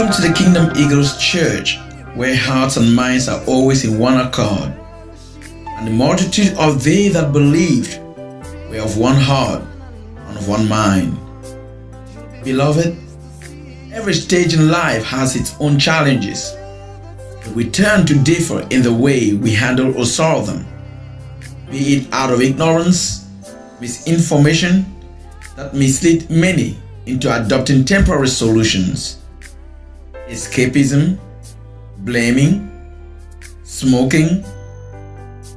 Welcome to the Kingdom Eagles Church, where hearts and minds are always in one accord. And the multitude of they that believed were of one heart and of one mind. Beloved, every stage in life has its own challenges. We tend to differ in the way we handle or solve them, be it out of ignorance, misinformation that mislead many into adopting temporary solutions escapism, blaming, smoking,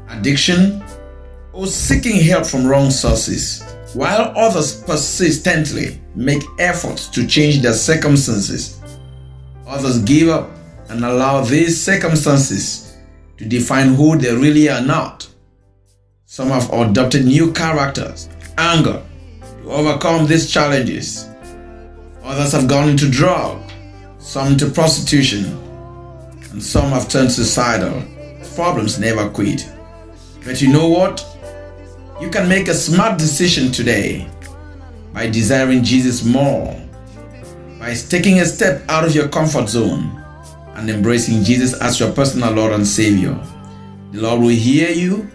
addiction, or seeking help from wrong sources, while others persistently make efforts to change their circumstances. Others give up and allow these circumstances to define who they really are not. Some have adopted new characters, anger, to overcome these challenges. Others have gone into drug, some to prostitution, and some have turned suicidal. Problems never quit. But you know what? You can make a smart decision today by desiring Jesus more, by taking a step out of your comfort zone and embracing Jesus as your personal Lord and Savior. The Lord will hear you,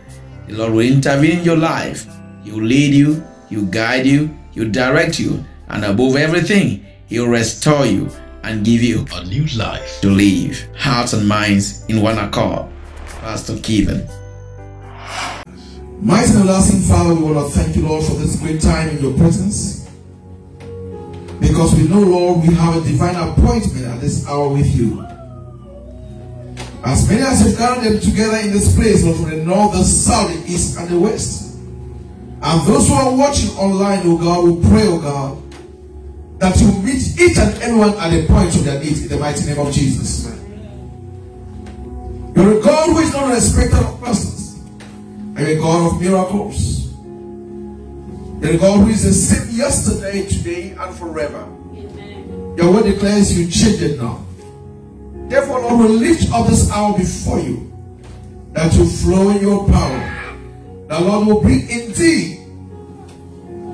the Lord will intervene in your life, He will lead you, He will guide you, He will direct you, and above everything, He will restore you and give you a new life to live, hearts and minds in one accord. Pastor Kevin. Mighty and lasting Father, we want to thank you, Lord, for this great time in your presence. Because we know, Lord, we have a divine appointment at this hour with you. As many as have gathered them together in this place, Lord, from the north, the south, the east, and the west. And those who are watching online, oh God, we pray, oh God, that you meet each and everyone at the point of their need in the mighty name of Jesus. You're a God who is not a respecter of persons. You're a God of miracles. You're a God who is the same yesterday, today, and forever. Amen. Your word declares you change it now. Therefore, Lord, we lift up this hour before you that you flow in your power. The Lord will bring indeed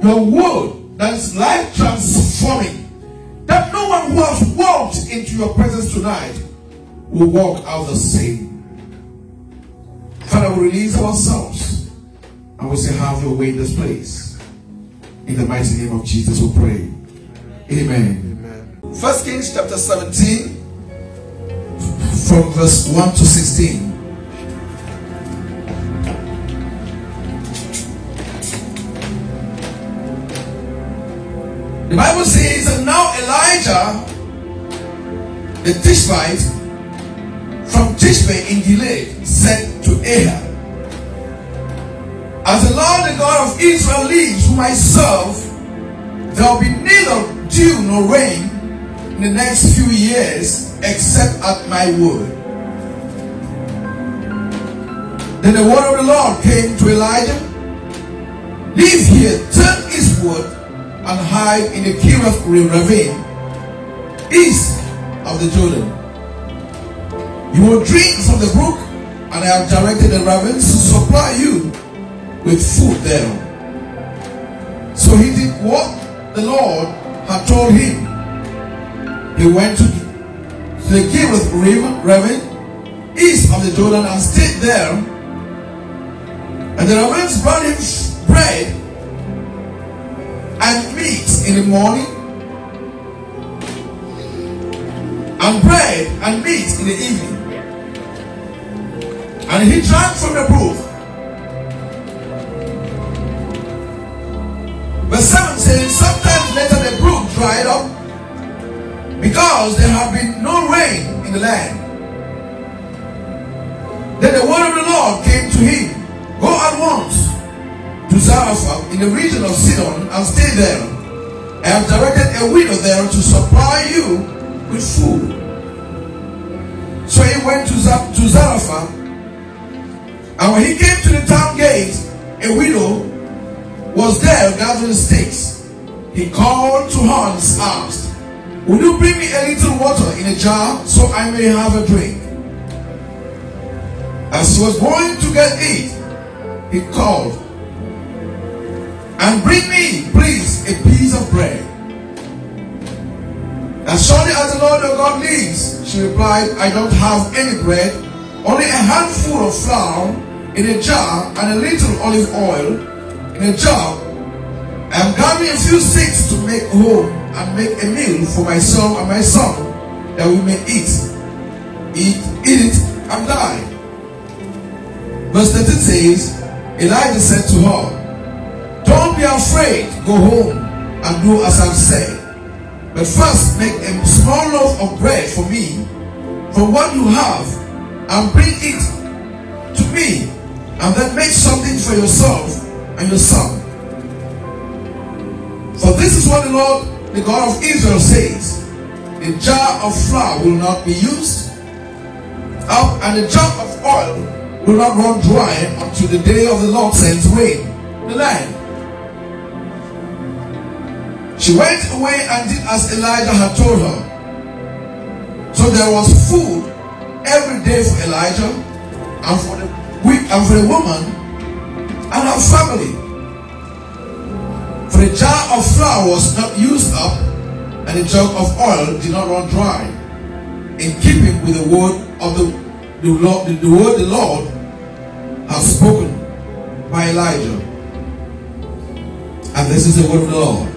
your word that is life transforming. For me that no one who has walked into your presence tonight will walk out the same. Father, we release ourselves and we say, Have your way in this place. In the mighty name of Jesus, we pray. Amen. Amen. First Kings chapter 17, from verse 1 to 16. The Bible says, and now Elijah, the Tishbite, from Tishbe in Gilead, said to Ahab, As the Lord the God of Israel lives, whom I serve, there will be neither dew nor rain in the next few years, except at my word. Then the word of the Lord came to Elijah, Leave here, turn eastward, and hide in the Kerith ravine, east of the Jordan. You will drink from the brook, and I have directed the ravens to supply you with food there. So he did what the Lord had told him. He went to the Kerith ravine, east of the Jordan, and stayed there. And the ravens brought him bread and meat in the morning, and bread and meat in the evening. And he drank from the brook. Verse 7 says, Sometimes later the brook dried up because there had been no rain in the land. Then the word of the Lord came to him Go at once to Zarephath in the region of Sidon and stay there. I have directed a widow there to supply you with food. So he went to, Z- to Zarephath, and when he came to the town gate, a widow was there gathering sticks. He called to her and asked, Will you bring me a little water in a jar so I may have a drink? As he was going to get it, he called, And bring me, please, a piece of bread. As surely as the Lord your God lives, she replied, I don't have any bread, only a handful of flour in a jar and a little olive oil in a jar. I am gathering a few sticks to make home and make a meal for myself and my son that we may eat, eat, eat it and die. Verse 13 says, Elijah said to her, Don't be afraid, go home and do as I've said. But first make a small loaf of bread for me from what you have and bring it to me and then make something for yourself and your son. For this is what the Lord, the God of Israel says. A jar of flour will not be used up and a jar of oil will not run dry until the day of the Lord sends rain the land. She went away and did as Elijah had told her. So there was food every day for Elijah and for the and for the woman and her family. For the jar of flour was not used up, and the jug of oil did not run dry, in keeping with the word of the, the Lord, the, the word the Lord has spoken by Elijah. And this is the word of the Lord.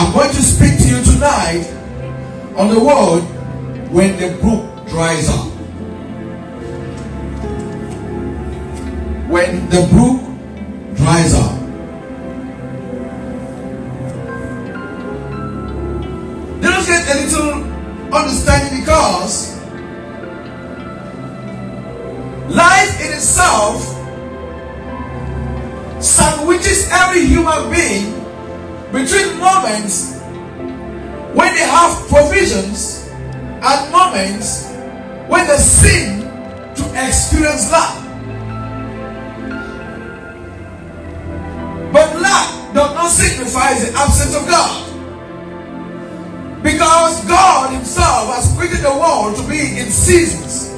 I'm going to speak to you tonight on the word when the brook dries up. When the brook dries up. Let us get a little understanding because life in itself sandwiches every human being between moments when they have provisions and moments when they seem to experience lack. But lack does not signify the absence of God. Because God Himself has created the world to be in seasons,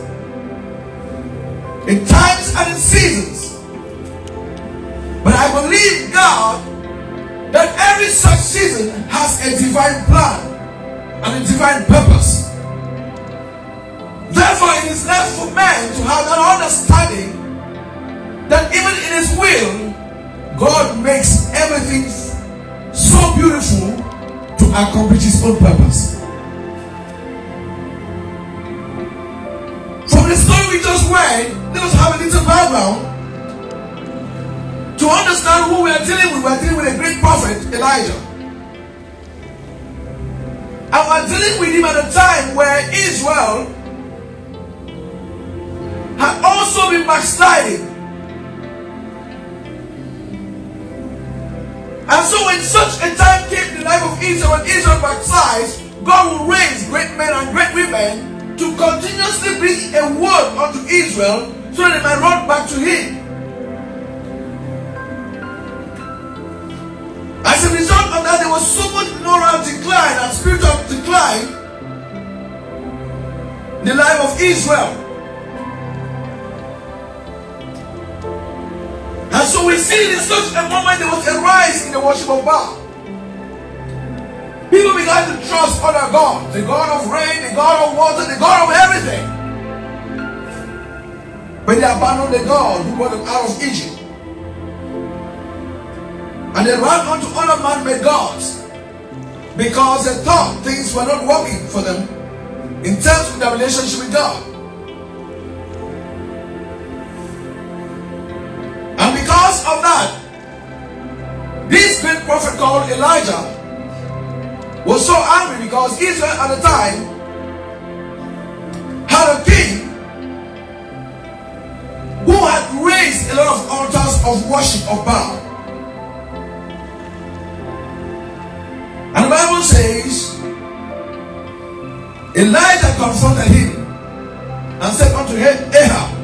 in times and in seasons. But I believe God that every such season has a divine plan and a divine purpose. Therefore, it is left for man to have an understanding that even in his will, God makes everything so beautiful to accomplish his own purpose. From the story we just read, let us have a little background to understand who we are dealing with. We are dealing with a great prophet, Elijah. And we are dealing with him at a time where Israel had also been backsliding. And so when such a time came in the life of Israel, when Israel backslides, God will raise great men and great women to continuously bring a word unto Israel so that they might run back to Him. As a result of that, there was so much moral decline and spiritual decline in the life of Israel. And so we see in such a moment there was a rise in the worship of Baal. People began to trust other gods, the God of rain, the God of water, the God of everything. But they abandoned the God who brought them out of Egypt. And they ran unto other man-made gods because they thought things were not working for them in terms of their relationship with God. And because of that, this great prophet called Elijah was so angry because Israel at the time had a king who had raised a lot of altars of worship of Baal. Bible says Elijah confronted him and said unto him, Ahab,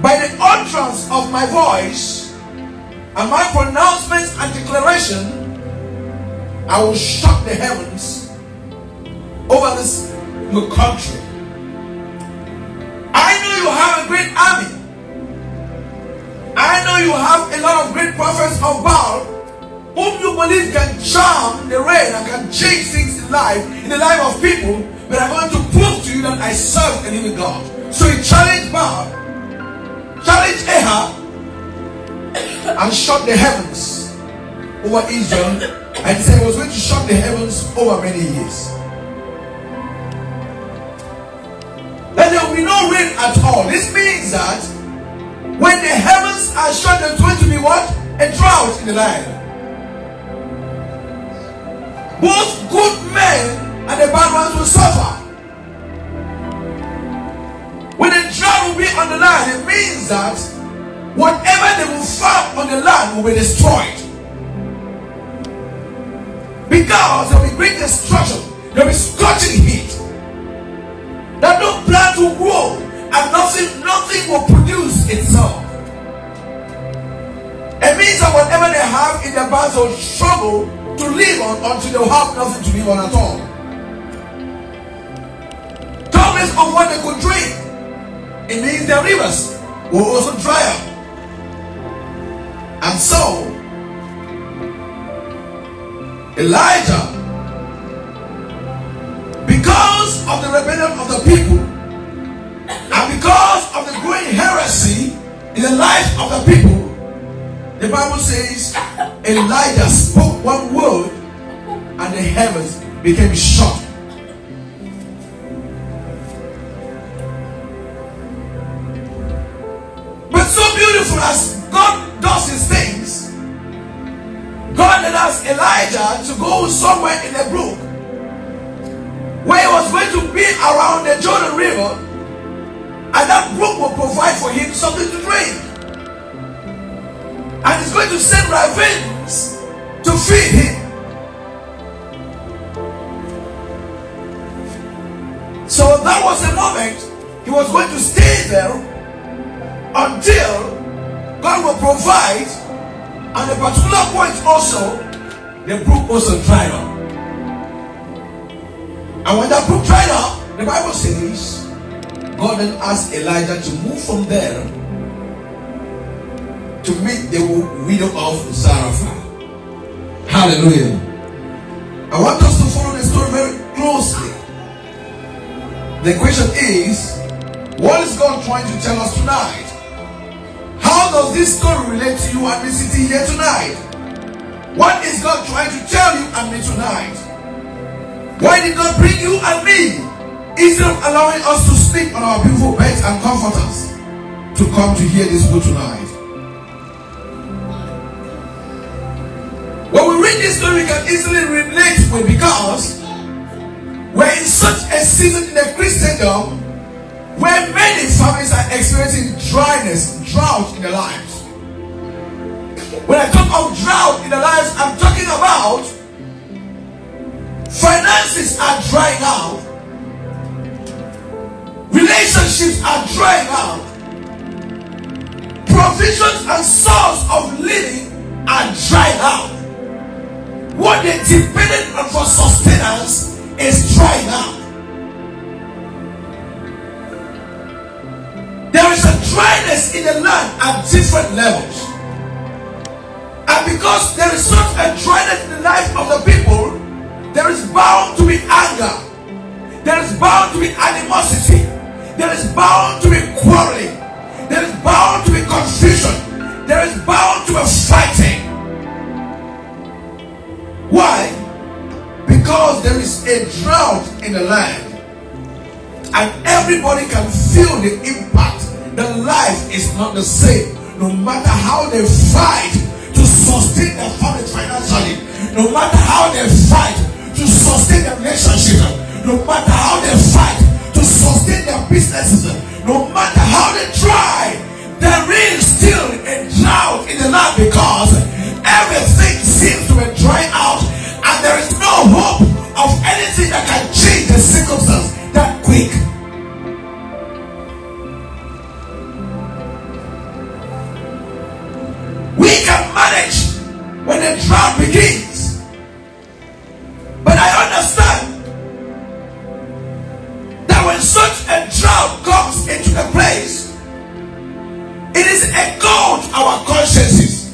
by the utterance of my voice and my pronouncements and declaration, I will shut the heavens over this your country. I know you have a great army. I know you have a lot of great prophets of Baal whom you believe can charm the rain and can change things in life, in the life of people, but I'm going to prove to you that I serve a living God. So he challenged Baal, challenged Ahab, and shut the heavens over Israel. And he said he was going to shut the heavens over many years. That there will be no rain at all. This means that when the heavens are shut, there's going to be what? A drought in the land. Both good men and the bad ones will suffer. When the drought will be on the land, it means that whatever they will farm on the land will be destroyed. Because there will be great destruction, there will be scorching heat. That no plant will grow and nothing, nothing will produce itself. It means that whatever they have in their barns will struggle to live on until they have nothing to live on at all. Talkless of what they could drink. It means their rivers will also dry up. And so, Elijah, because of the rebellion of the people, and because of the growing heresy in the life of the people, the Bible says Elijah spoke one word and the heavens became shut. But so beautiful as God does his things, God led us Elijah to go somewhere in the brook where he was going to be around the Jordan River, and that brook will provide for him something to drink and he's going to send to feed him. So that was the moment he was going to stay there until God will provide. And a particular point also, the brook also dried up. And when that brook dried up, the Bible says, God then asked Elijah to move from there to meet the widow of Zarephath. Hallelujah. I want us to follow the story very closely. The question is, what is God trying to tell us tonight? How does this story relate to you and me sitting here tonight? What is God trying to tell you and me tonight? Why did God bring you and me instead of allowing us to sleep on our beautiful beds and comforters to come to hear this word tonight? Read this story, we can easily relate with because we're in such a season in the Christendom where many families are experiencing dryness, drought in their lives. When I talk of drought in their lives, I'm talking about finances are drying out, relationships are drying out, provisions and source of living are drying out. What they depended on for sustenance is drying out. There is a dryness in the land at different levels. And because there is such a dryness in the life of the people, there is bound to be anger. There is bound to be animosity. There is bound to be quarreling. There is bound to be confusion. There is bound to be fighting. Why? Because there is a drought in the land, and everybody can feel the impact. The life is not the same, no matter how they fight to sustain their family financially, no matter how they fight to sustain their relationship, no matter how they fight to sustain their businesses, no matter how they try, there is still a drought in the land because everything seems to be drying out, and there is no hope of anything that can change the circumstance that quick. We can manage when the drought begins, but I understand that when such a drought comes into the place, it is a to our consciences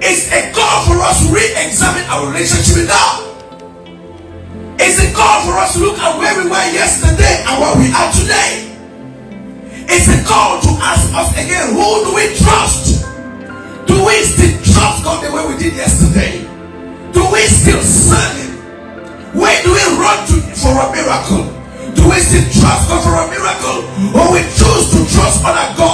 It's a call for us to re-examine our relationship with God. It's a call for us to look at where we were yesterday and where we are today. It's a call to ask us again, who do we trust? Do we still trust God the way we did yesterday? Do we still serve Him? Where do we run to for a miracle? Do we still trust God for a miracle? Or we choose to trust other gods?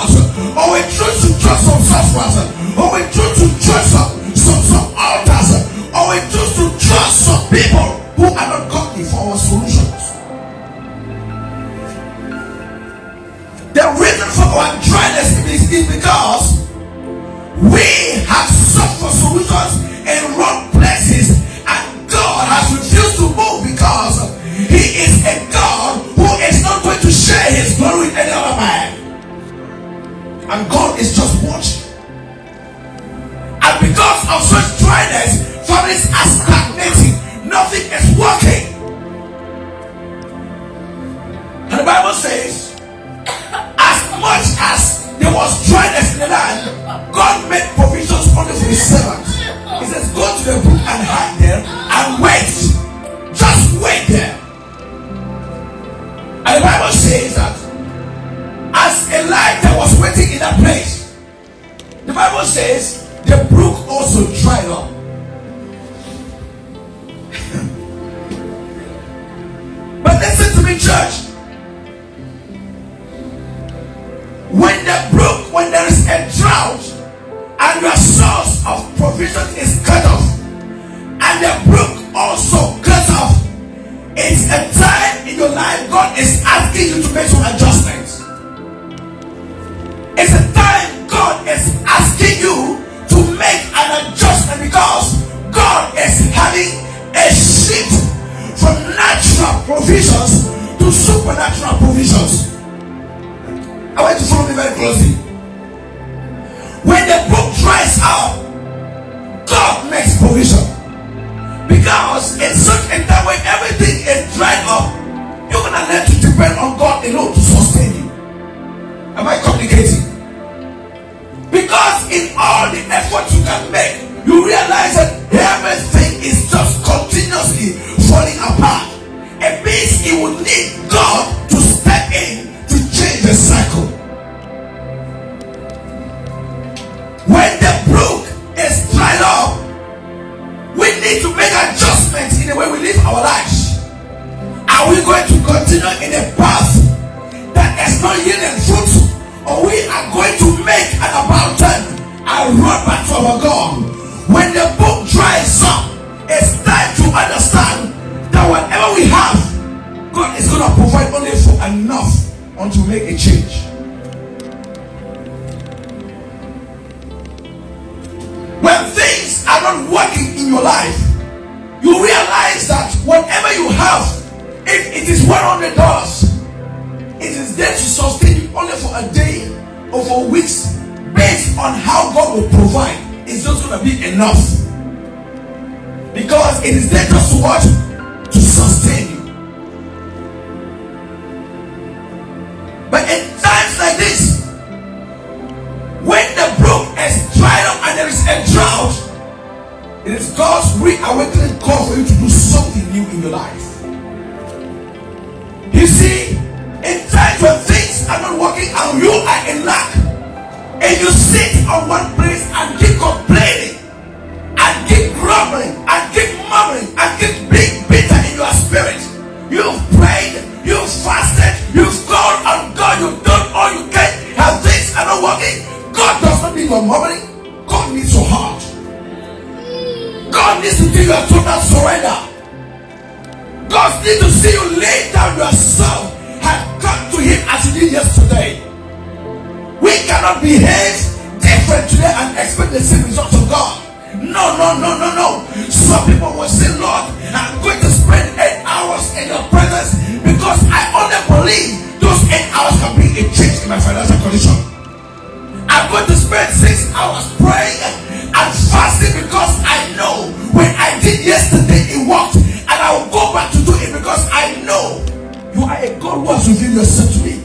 Until make a change. When things are not working in your life, you realize that whatever you have, if it is $100, it is there to sustain you only for a day or for weeks based on how God will provide. It's just going to be enough. Because it is there just to what? To sustain reawakening call for you to do something new in your life. You see, in times when things are not working and you are in lack, and you sit on one place and keep complaining, and keep grumbling, and keep murmuring, and keep being bitter in your spirit, you've prayed, you've fasted, you've called on God, you've done all you can, and things are not working. God does not need your murmuring, God needs to give you total surrender. God needs to see you lay down yourself and come to Him as you did yesterday. We cannot behave different today and expect the same results of God. No, no, no, no, no. Some people will say, Lord, I'm going to spend eight hours in your presence because I only believe those eight hours can bring a change in my financial condition. I'm going to spend six hours praying and fasting because I know when I did yesterday it worked and I will go back to do it because I know you are a God who has revealed yourself to me.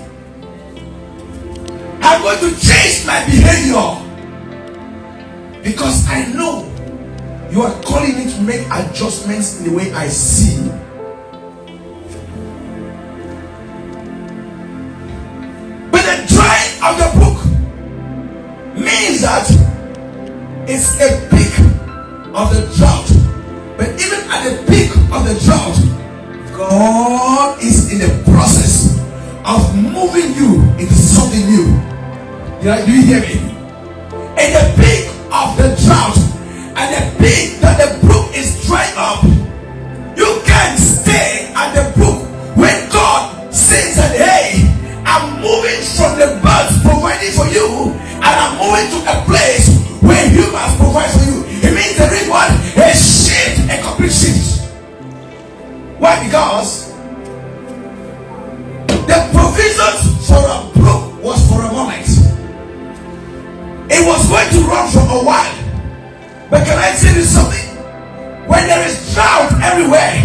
I'm going to change my behavior Because I know you are calling me to make adjustments in the way I see that it's a peak of the drought. But even at the peak of the drought, God is in the process of moving you into something new. Do you hear me? In the peak of the drought, and the peak that the brook is drying up, you can't stay at the brook when God says that, hey, I'm moving from the birds providing for you, and I'm moving to a place where humans provide for you. It means there is one a shift, a complete shift. Why? Because the provisions for a brook was for a moment. It was going to run for a while. But can I tell you something? When there is drought everywhere,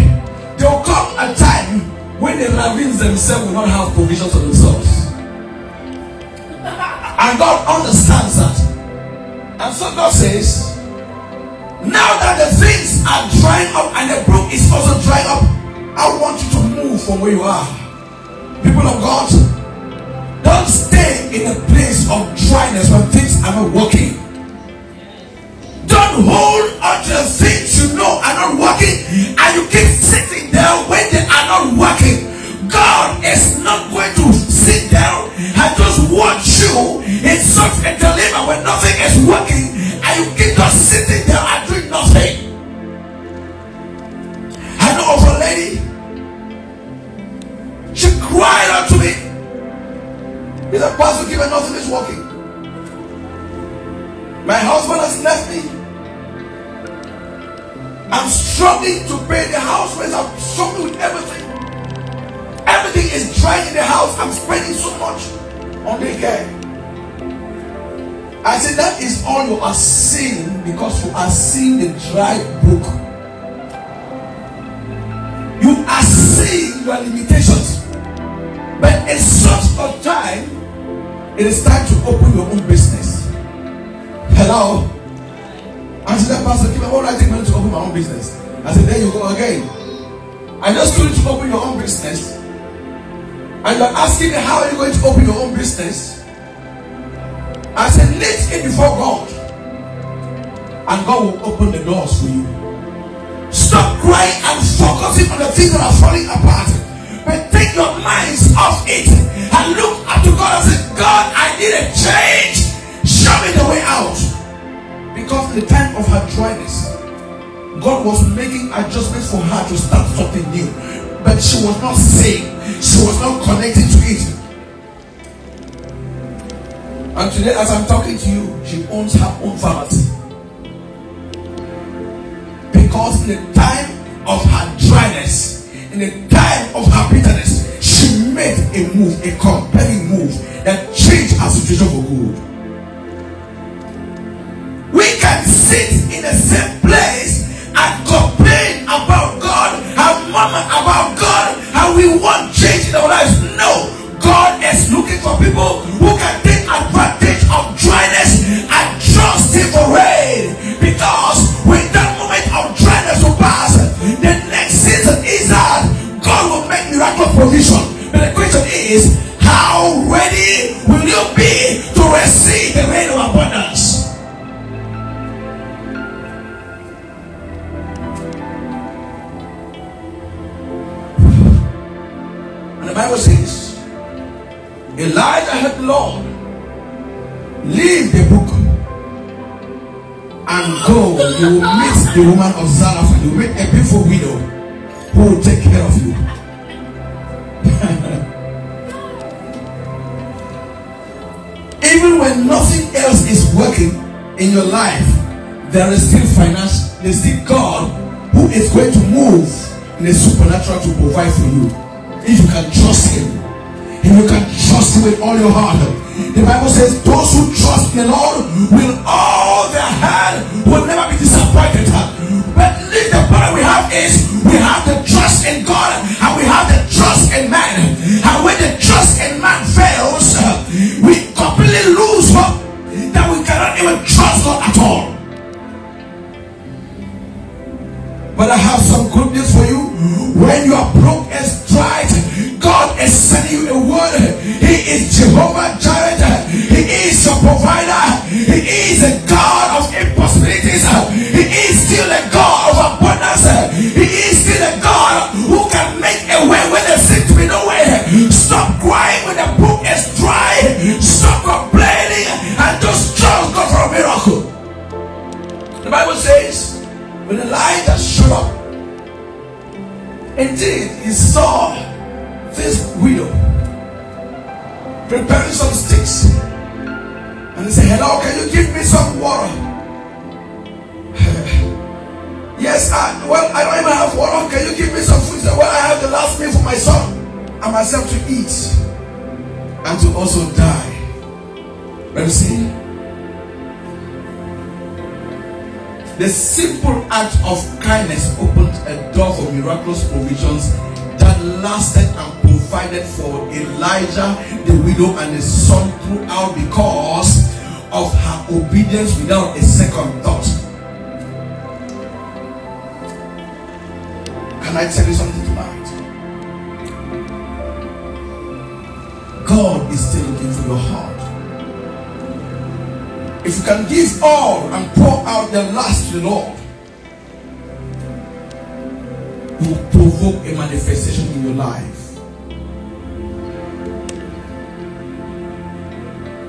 there will come a time when the ravines themselves will not have provisions for themselves. And God understands that. And so God says, now that the things are drying up and the brook is also drying up, I want you to move from where you are. People of God, don't stay in a place of dryness when things are not working. Don't hold on to the things you know are not working and you keep sitting there when they are not working. God is not going to sit down and just watch you in such a dilemma when nothing is working and you keep just sitting there and doing nothing. I know of a lady. She cried out to me. He said, Pastor, give nothing is working. My husband has left me. I'm struggling to pay the house rent. I'm struggling with everything. Everything is dry in the house. I'm spending so much on the care. I said that is all you are seeing because you are seeing the dry book. You are seeing your limitations. But in such a time, it is time to open your own business. Hello? I said, Pastor, give me take money to open my own business. I said, there you go again. I just told you to open your own business. And you're asking me, how are you going to open your own business? I said, lift it before God. And God will open the doors for you. Stop crying and focusing on the things that are falling apart. But take your minds off it and look up to God and say, God, I need a change. Show me the way out. Because in the time of her dryness, God was making adjustments for her to start something new. But she was not saying, she was not connected to it. And today, as I'm talking to you, she owns her own pharmacy. Because in the time of her dryness, in the time of her bitterness, she made a move, a compelling move that changed her situation for good. We can sit in the same place and complain about God and murmur about God and we want lives. No, God is looking for people who can take advantage all your heart. The Bible says, Those who trust in the Lord will all their heart will never be disappointed. But the problem we have is we have the trust in God and we have the trust in man. And when the trust in man fails, we completely lose hope that we cannot even trust God at all. Provider. He is your provider. He is a God of impossibilities. He is still a God of abundance. He is still a God who can make a way when there seems to be no way. Stop crying when the book is dry. Stop complaining and just trust God for a miracle. The Bible says when the Elijah showed up, indeed he saw this widow preparing some sticks. And he said, Hello, can you give me some water? yes, I well, I don't even have water. Can you give me some food? He said, Well, I have the last meal for my son and myself to eat and to also die. Me see. The simple act of kindness opened a door for miraculous provisions that lasted and provided for Elijah, the widow, and his son throughout because of her obedience without a second thought. Can I tell you something tonight? God is still looking for your heart. If you can give all and pour out the last to the Lord, will provoke a manifestation in your life.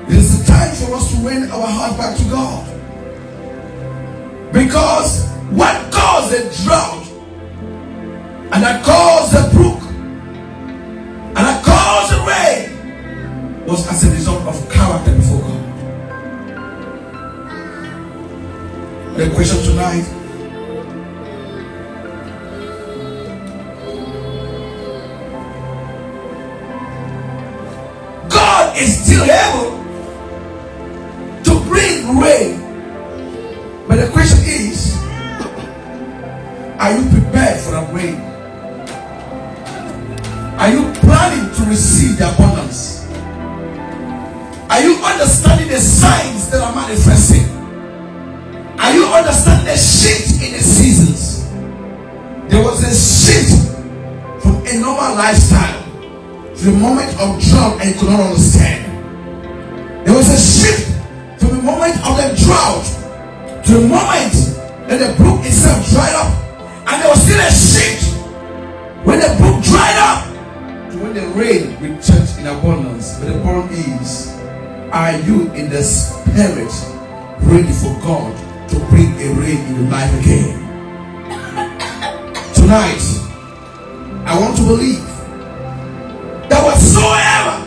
It is the time for us to win our heart back to God. Because what caused the drought and that caused the brook and that caused the rain was as a result of character before God. The question tonight Are you understanding the signs that are manifesting? Are you understanding the shift in the seasons? There was a shift from a normal lifestyle to the moment of drought and could not understand. There was a shift from the moment of the drought to the moment that the brook itself dried up. And there was still a shift when the brook dried up the rain returned in abundance. But the problem is, are you in the spirit ready for God to bring a rain in your life again? Tonight, I want to believe that whatsoever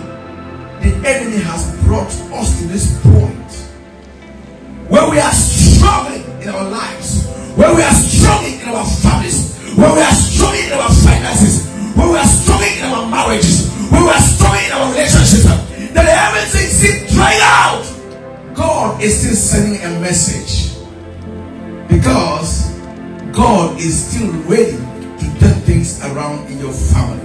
the enemy has brought us to this point where we are struggling in our lives, where we are struggling in our families, where we are struggling in our finances, we are struggling in our marriages, we are struggling in our relationships, that everything seems dried out. God is still sending a message because God is still ready to turn things around in your family.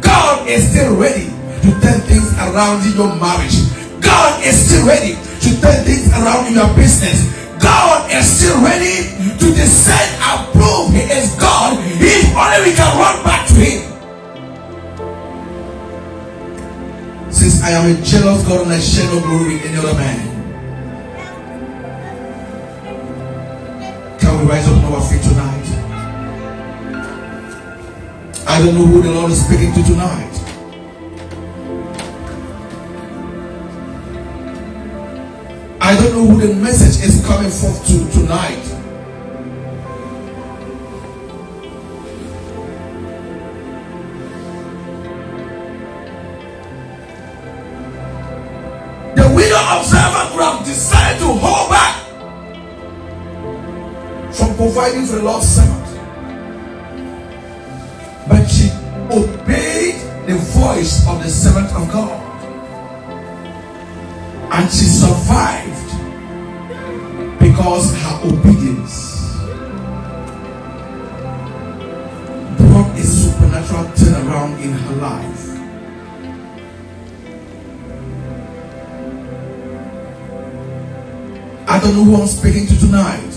God is still ready to turn things around in your marriage. God is still ready to turn things around in your business. God is still ready to descend and prove He is God if only we can run back to Him. Since I am a jealous God and I share no glory with any other man, can we rise up on our feet tonight? I don't know who the Lord is speaking to tonight. I don't know who the message is coming forth to tonight. Providing for the Lord's servant. But she obeyed the voice of the servant of God. And she survived because her obedience brought a supernatural turnaround in her life. I don't know who I'm speaking to tonight.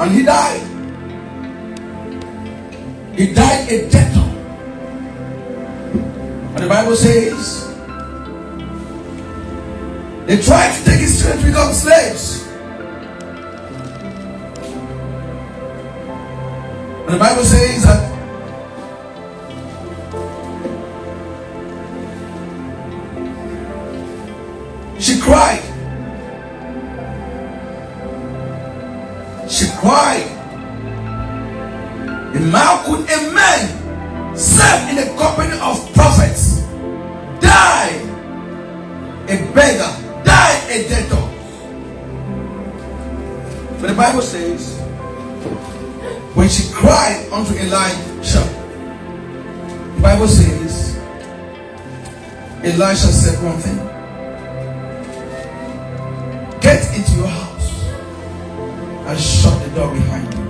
And he died. He died a death. And the Bible says they tried to take his children to become slaves. And the Bible says that She cried. How could a man serve in the company of prophets die a beggar, die a debtor? But the Bible says, when she cried unto Elijah, the Bible says, Elisha said one thing Get into your house and shut the door behind you.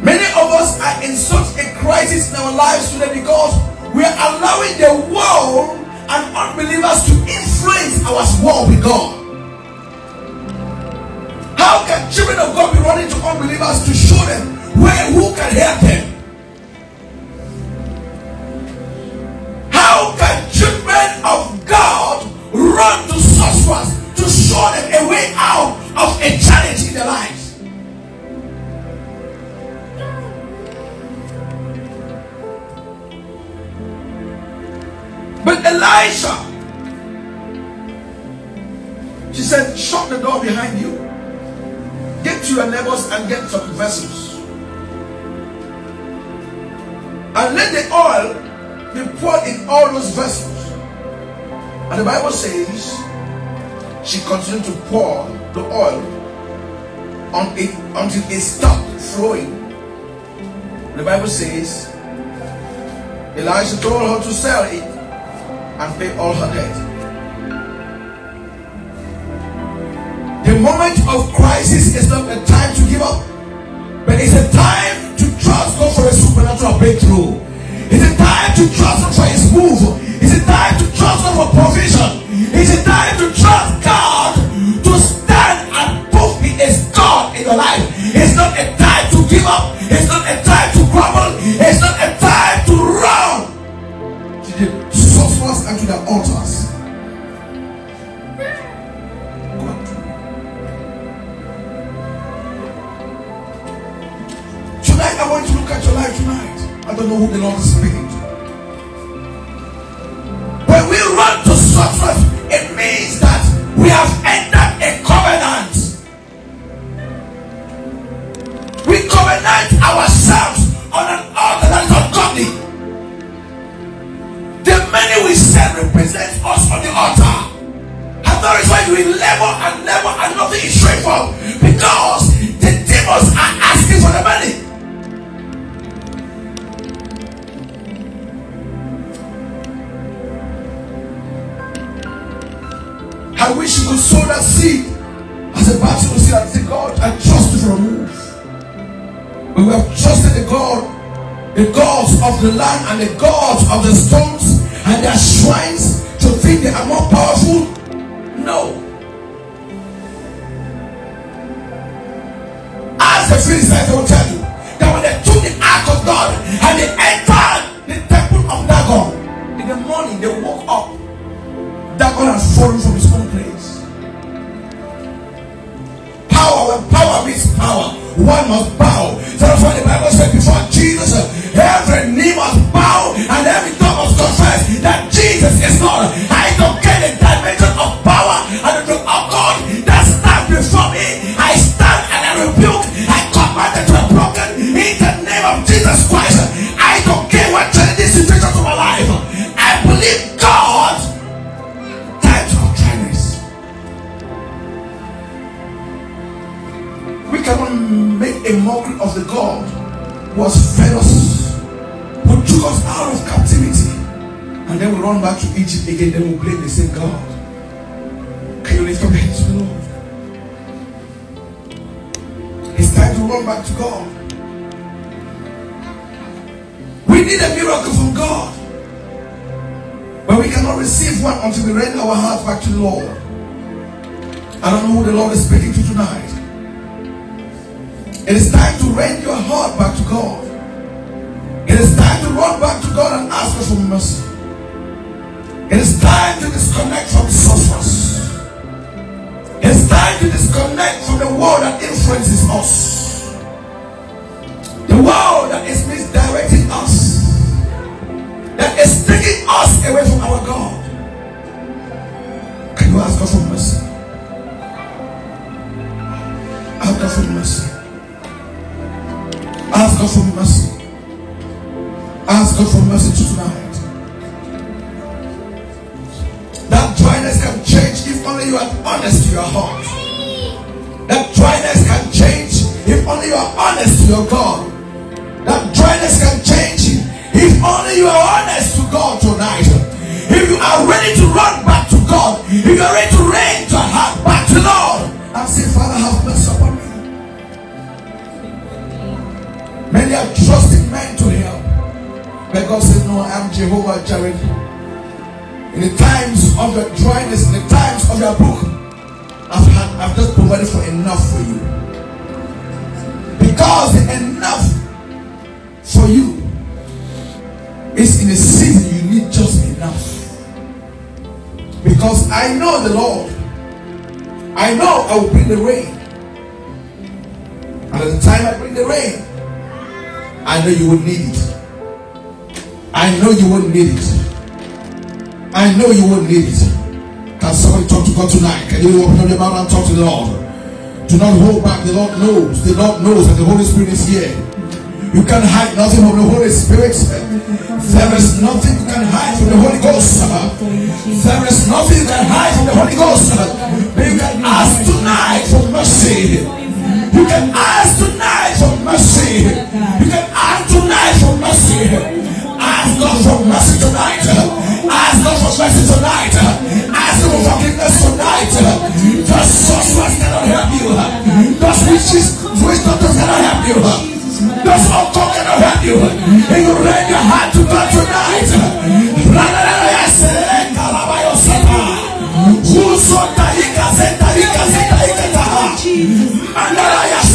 Many of us are in such a crisis in our lives today because we are allowing the world and unbelievers to influence our walk with God. How can children of God be running to unbelievers to show them where who can help them? Of a challenge in their lives? But Elisha, she said, shut the door behind you. Get to your neighbors and get some vessels. And let the oil be poured in all those vessels. And the Bible says she continued to pour the oil um, on until it stopped flowing. The Bible says Elisha told her to sell it and pay all her debt. The moment of crisis is not a time to give up, but it's a time to trust God for a supernatural breakthrough. It's a time to trust Him for His move. It's a time to trust God for provision. It's a time to trust God God in your life. It's not a time to give up. It's not a time to grumble. It's not a time to run to the sorcerers and to the altars. Tonight, I want you to look at your life tonight. I don't know who the Lord is speaking to. When we run to sorcerers, it means that we have entered a covenant. Covenant ourselves on an altar that is ungodly. The money we send represents us on the altar. And that is why we labor and labor and nothing is straightforward. We have trusted the God, the gods of the land and the gods of the stones and their shrines to think they are more powerful. No. As the Philistines will tell you that when they took the ark of God and they entered the temple of Dagon, in the morning they woke up. Dagon has fallen from his own place. Power, when power meets power, one must bow. So that's why the Bible said before Jesus, every knee must bow and every tongue must confess that Jesus is Lord. I don't get the dimension of power and the God that stands before me. I stand and I rebuke, I command it to broken in the name of Jesus Christ. I don't care what this situation to my life. I believe the God fed us, who took us out of captivity, and then we run back to Egypt again, then we blame the same God. Can you lift up your hands to the Lord? It's time to run back to God. We need a miracle from God. But we cannot receive one until we rend our hearts back to the Lord. I don't know who the Lord is speaking to tonight. It is time to rend your heart back to God. It is time to run back to God and ask for mercy. It is time to disconnect from sorcerers. It is time to disconnect from the world that influences us. The world that is misdirecting us. That is taking us away from our God. Can you ask God for mercy? Ask God for mercy. Ask God for mercy. Ask God for mercy tonight. That dryness can change if only you are honest to your heart. That dryness can change if only you are honest to your God. That dryness can change if only you are honest to God tonight. If you are ready to run back to God, if you are ready to range your heart back to Lord and say, Father, have mercy upon Many are trusting men to help. But God said, No, I'm Jehovah Jireh. In the times of your dryness, in the times of your book, I've, had, I've just provided for enough for you. Because enough for you is in a season you need just enough. Because I know the Lord. I know I will bring the rain. And at the time I bring the rain, I know you will need it. I know you won't need it. I know you won't need it. Can somebody talk to God tonight? Can you open up your mouth and talk to the Lord? Do not hold back. The Lord knows. The Lord knows that the Holy Spirit is here. You can hide nothing from the Holy Spirit. There is nothing you can hide from the Holy Ghost. There is nothing you can hide from the Holy Ghost. But you can ask tonight for mercy. You can ask tonight for mercy. You can ask tonight for mercy. Ask God for mercy tonight. Ask God for mercy tonight. Ask for forgiveness tonight. The sorcerers cannot help you. Those witches, witch doctors cannot help you. Those uncle cannot help you. And you lay your heart to God tonight. Whoso taika zeta ika zeta ika taha. and I